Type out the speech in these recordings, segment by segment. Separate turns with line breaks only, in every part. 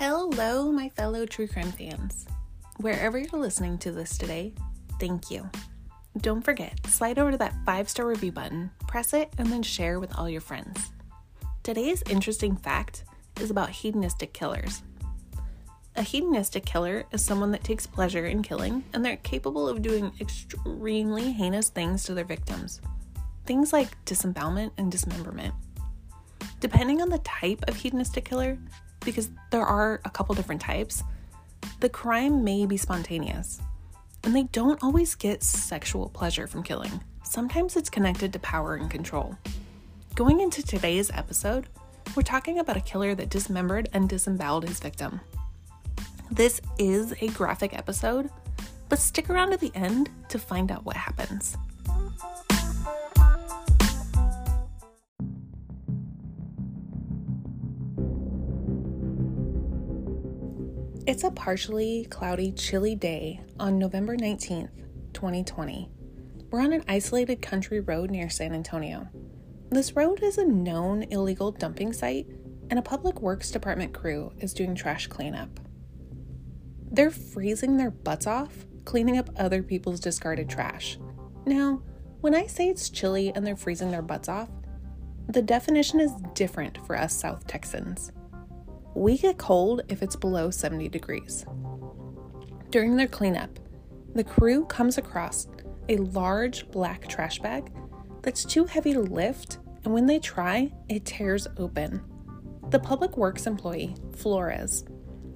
Hello, my fellow true crime fans. Wherever you're listening to this today, thank you. Don't forget, slide over to that five star review button, press it, and then share with all your friends. Today's interesting fact is about hedonistic killers. A hedonistic killer is someone that takes pleasure in killing and they're capable of doing extremely heinous things to their victims. Things like disembowelment and dismemberment. Depending on the type of hedonistic killer, because there are a couple different types, the crime may be spontaneous. And they don't always get sexual pleasure from killing. Sometimes it's connected to power and control. Going into today's episode, we're talking about a killer that dismembered and disemboweled his victim. This is a graphic episode, but stick around to the end to find out what happens. It's a partially cloudy, chilly day on November 19th, 2020. We're on an isolated country road near San Antonio. This road is a known illegal dumping site, and a public works department crew is doing trash cleanup. They're freezing their butts off cleaning up other people's discarded trash. Now, when I say it's chilly and they're freezing their butts off, the definition is different for us South Texans. We get cold if it's below 70 degrees. During their cleanup, the crew comes across a large black trash bag that's too heavy to lift, and when they try, it tears open. The public works employee, Flores,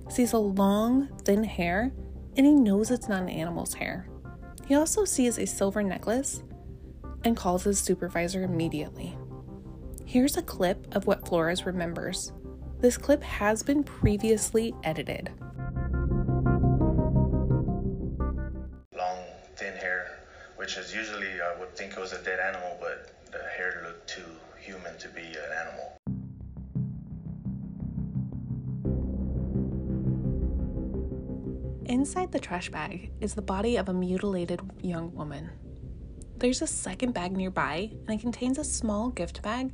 sees a long, thin hair and he knows it's not an animal's hair. He also sees a silver necklace and calls his supervisor immediately. Here's a clip of what Flores remembers this clip has been previously edited.
Long, thin hair, which is usually I would think it was a dead animal, but the hair looked too human to be an animal.
Inside the trash bag is the body of a mutilated young woman. There's a second bag nearby, and it contains a small gift bag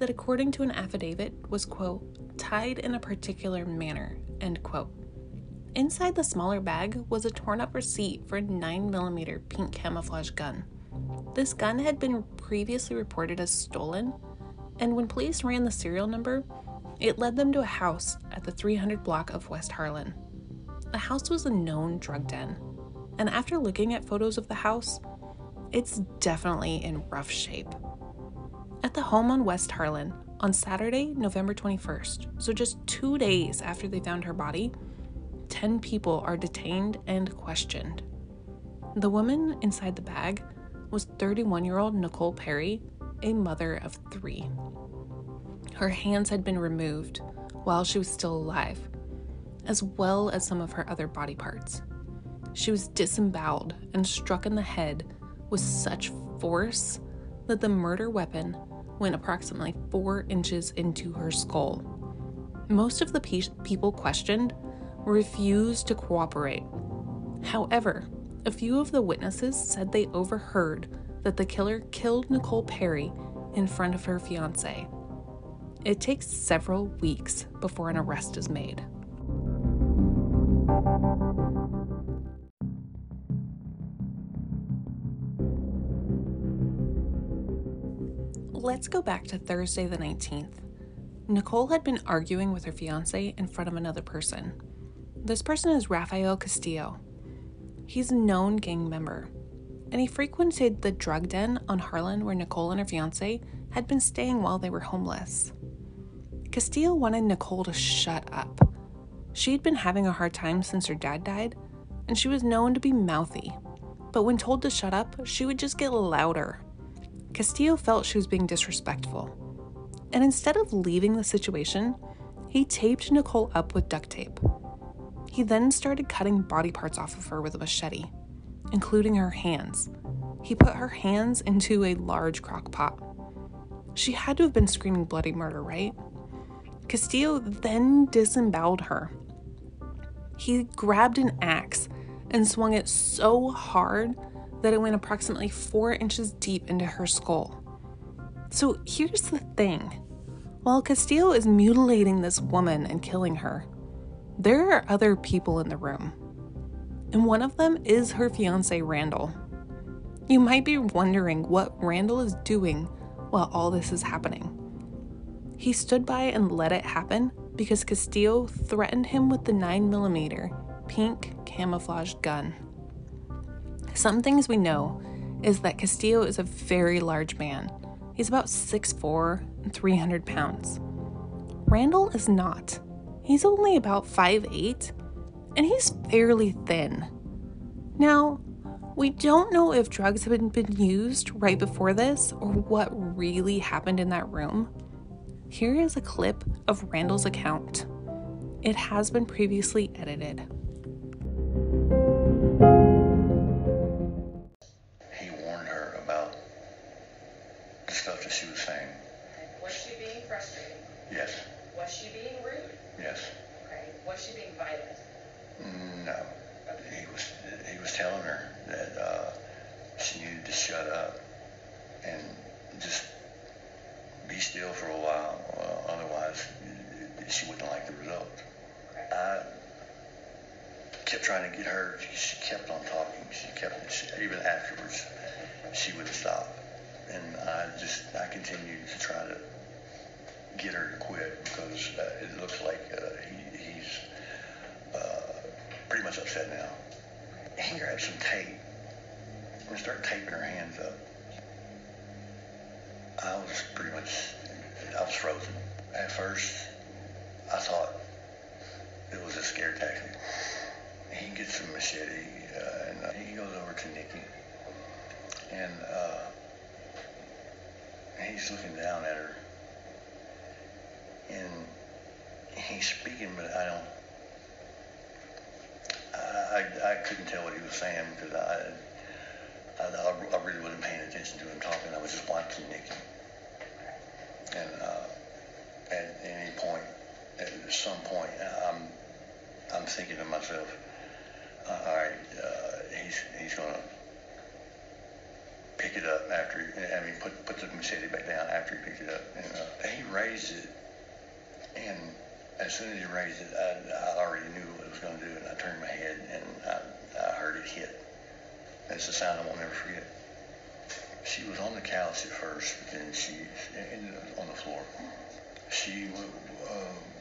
that, according to an affidavit, was, quote, tied in a particular manner, end quote. Inside the smaller bag was a torn up receipt for a 9mm pink camouflage gun. This gun had been previously reported as stolen, and when police ran the serial number, it led them to a house at the 300 block of West Harlan. The house was a known drug den, and after looking at photos of the house, it's definitely in rough shape. At the home on West Harlan, on Saturday, November 21st, so just two days after they found her body, 10 people are detained and questioned. The woman inside the bag was 31 year old Nicole Perry, a mother of three. Her hands had been removed while she was still alive, as well as some of her other body parts. She was disemboweled and struck in the head with such force that the murder weapon went approximately four inches into her skull. Most of the pe- people questioned refused to cooperate. However, a few of the witnesses said they overheard that the killer killed Nicole Perry in front of her fiance. It takes several weeks before an arrest is made. Let's go back to Thursday the 19th. Nicole had been arguing with her fiance in front of another person. This person is Rafael Castillo. He's a known gang member, and he frequented the drug den on Harlan where Nicole and her fiance had been staying while they were homeless. Castillo wanted Nicole to shut up. She'd been having a hard time since her dad died, and she was known to be mouthy. But when told to shut up, she would just get louder. Castillo felt she was being disrespectful. And instead of leaving the situation, he taped Nicole up with duct tape. He then started cutting body parts off of her with a machete, including her hands. He put her hands into a large crock pot. She had to have been screaming bloody murder, right? Castillo then disemboweled her. He grabbed an axe and swung it so hard that it went approximately four inches deep into her skull. So here's the thing while Castillo is mutilating this woman and killing her, there are other people in the room, and one of them is her fiance, Randall. You might be wondering what Randall is doing while all this is happening. He stood by and let it happen because Castillo threatened him with the 9mm pink camouflaged gun. Some things we know is that Castillo is a very large man. He's about 6'4 and 300 pounds. Randall is not. He's only about 5'8 and he's fairly thin. Now, we don't know if drugs had been, been used right before this or what really happened in that room. Here is a clip of Randall's account. It has been previously edited.
Trying to get her. She kept on talking. She kept she, even afterwards. She wouldn't stop, and I just I continued to try to get her to quit because uh, it looks like uh, he, he's uh, pretty much upset now. He grabbed some tape and started taping her hands up. I was pretty much I was frozen at first. I thought it was a scare tactic. He gets a machete uh, and uh, he goes over to Nikki and uh, he's looking down at her and he's speaking, but I don't. I, I, couldn't tell what he was saying because I, I, I really wasn't paying attention to him talking. I was just watching Nikki. And uh, at any point, at some point, I'm, I'm thinking to myself, uh, all right, uh, he's he's gonna pick it up after. I mean, put put the machete back down after he picked it up. And uh, he raised it, and as soon as he raised it, I, I already knew what it was going to do, and I turned my head and I, I heard it hit. That's a sound I won't never forget. She was on the couch at first, but then she ended up on the floor. She uh,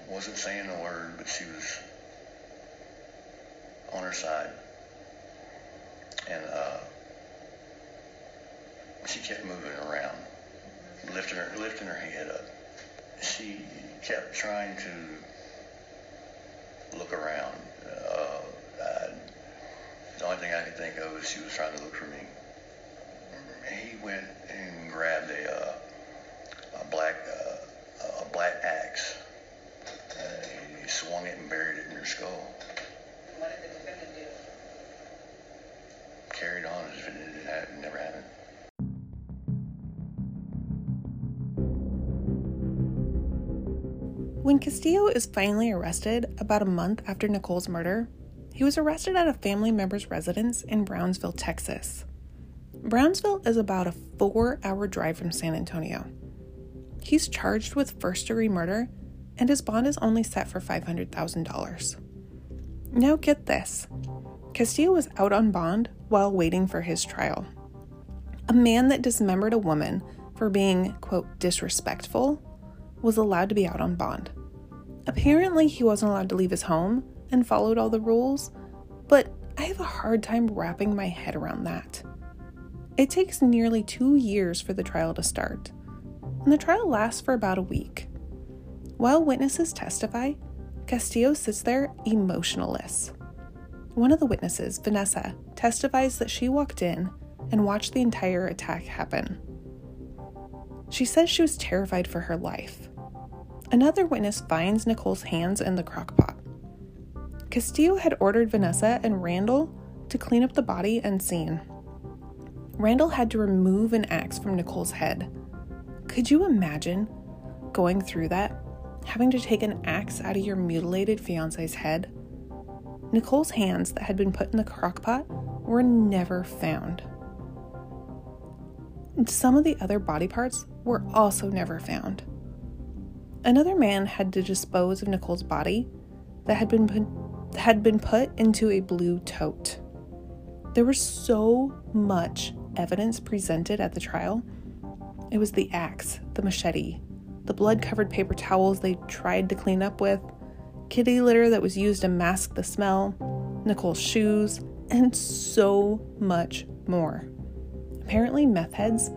wasn't saying a word, but she was on her side, and uh, she kept moving around, lifting her lifting her head up. She kept trying to look around. Uh, I, the only thing I could think of is she was trying to look for me. He went and grabbed a, uh,
When Castillo is finally arrested about a month after Nicole's murder, he was arrested at a family member's residence in Brownsville, Texas. Brownsville is about a four hour drive from San Antonio. He's charged with first degree murder, and his bond is only set for $500,000. Now, get this Castillo was out on bond while waiting for his trial. A man that dismembered a woman for being, quote, disrespectful was allowed to be out on bond. Apparently, he wasn't allowed to leave his home and followed all the rules, but I have a hard time wrapping my head around that. It takes nearly two years for the trial to start, and the trial lasts for about a week. While witnesses testify, Castillo sits there emotionless. One of the witnesses, Vanessa, testifies that she walked in and watched the entire attack happen. She says she was terrified for her life. Another witness finds Nicole's hands in the crock pot. Castillo had ordered Vanessa and Randall to clean up the body and scene. Randall had to remove an axe from Nicole's head. Could you imagine going through that? Having to take an axe out of your mutilated fiance's head? Nicole's hands that had been put in the crock pot were never found. Some of the other body parts were also never found. Another man had to dispose of Nicole's body, that had been put, had been put into a blue tote. There was so much evidence presented at the trial. It was the axe, the machete, the blood covered paper towels they tried to clean up with, kitty litter that was used to mask the smell, Nicole's shoes, and so much more. Apparently, meth heads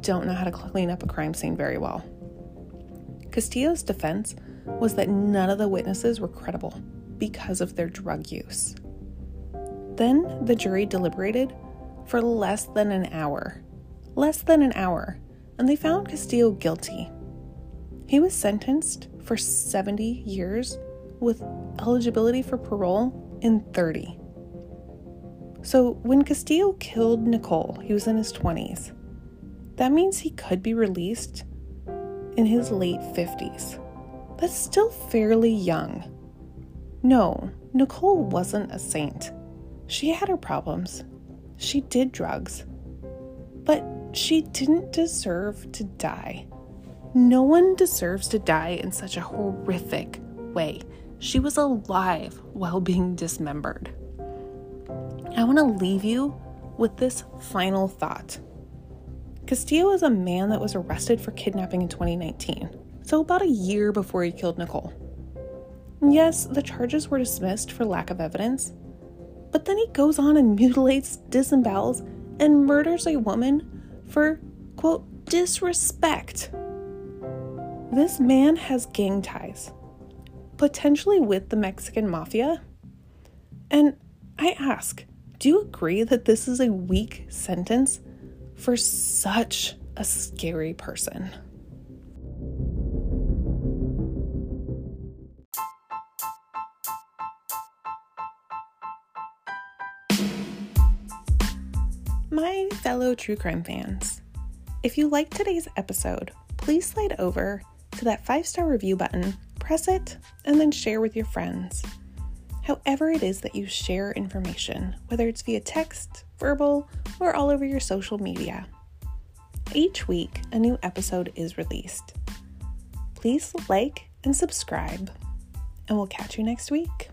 don't know how to clean up a crime scene very well. Castillo's defense was that none of the witnesses were credible because of their drug use. Then the jury deliberated for less than an hour. Less than an hour, and they found Castillo guilty. He was sentenced for 70 years with eligibility for parole in 30. So when Castillo killed Nicole, he was in his 20s. That means he could be released in his late 50s. That's still fairly young. No, Nicole wasn't a saint. She had her problems. She did drugs. But she didn't deserve to die. No one deserves to die in such a horrific way. She was alive while being dismembered. I want to leave you with this final thought. Castillo is a man that was arrested for kidnapping in 2019, so about a year before he killed Nicole. Yes, the charges were dismissed for lack of evidence, but then he goes on and mutilates, disembowels, and murders a woman for, quote, disrespect. This man has gang ties, potentially with the Mexican mafia. And I ask, do you agree that this is a weak sentence for such a scary person? My fellow true crime fans, if you liked today's episode, please slide over to that five star review button, press it, and then share with your friends however it is that you share information, whether it's via text, verbal, or all over your social media. Each week, a new episode is released. Please like and subscribe, and we'll catch you next week.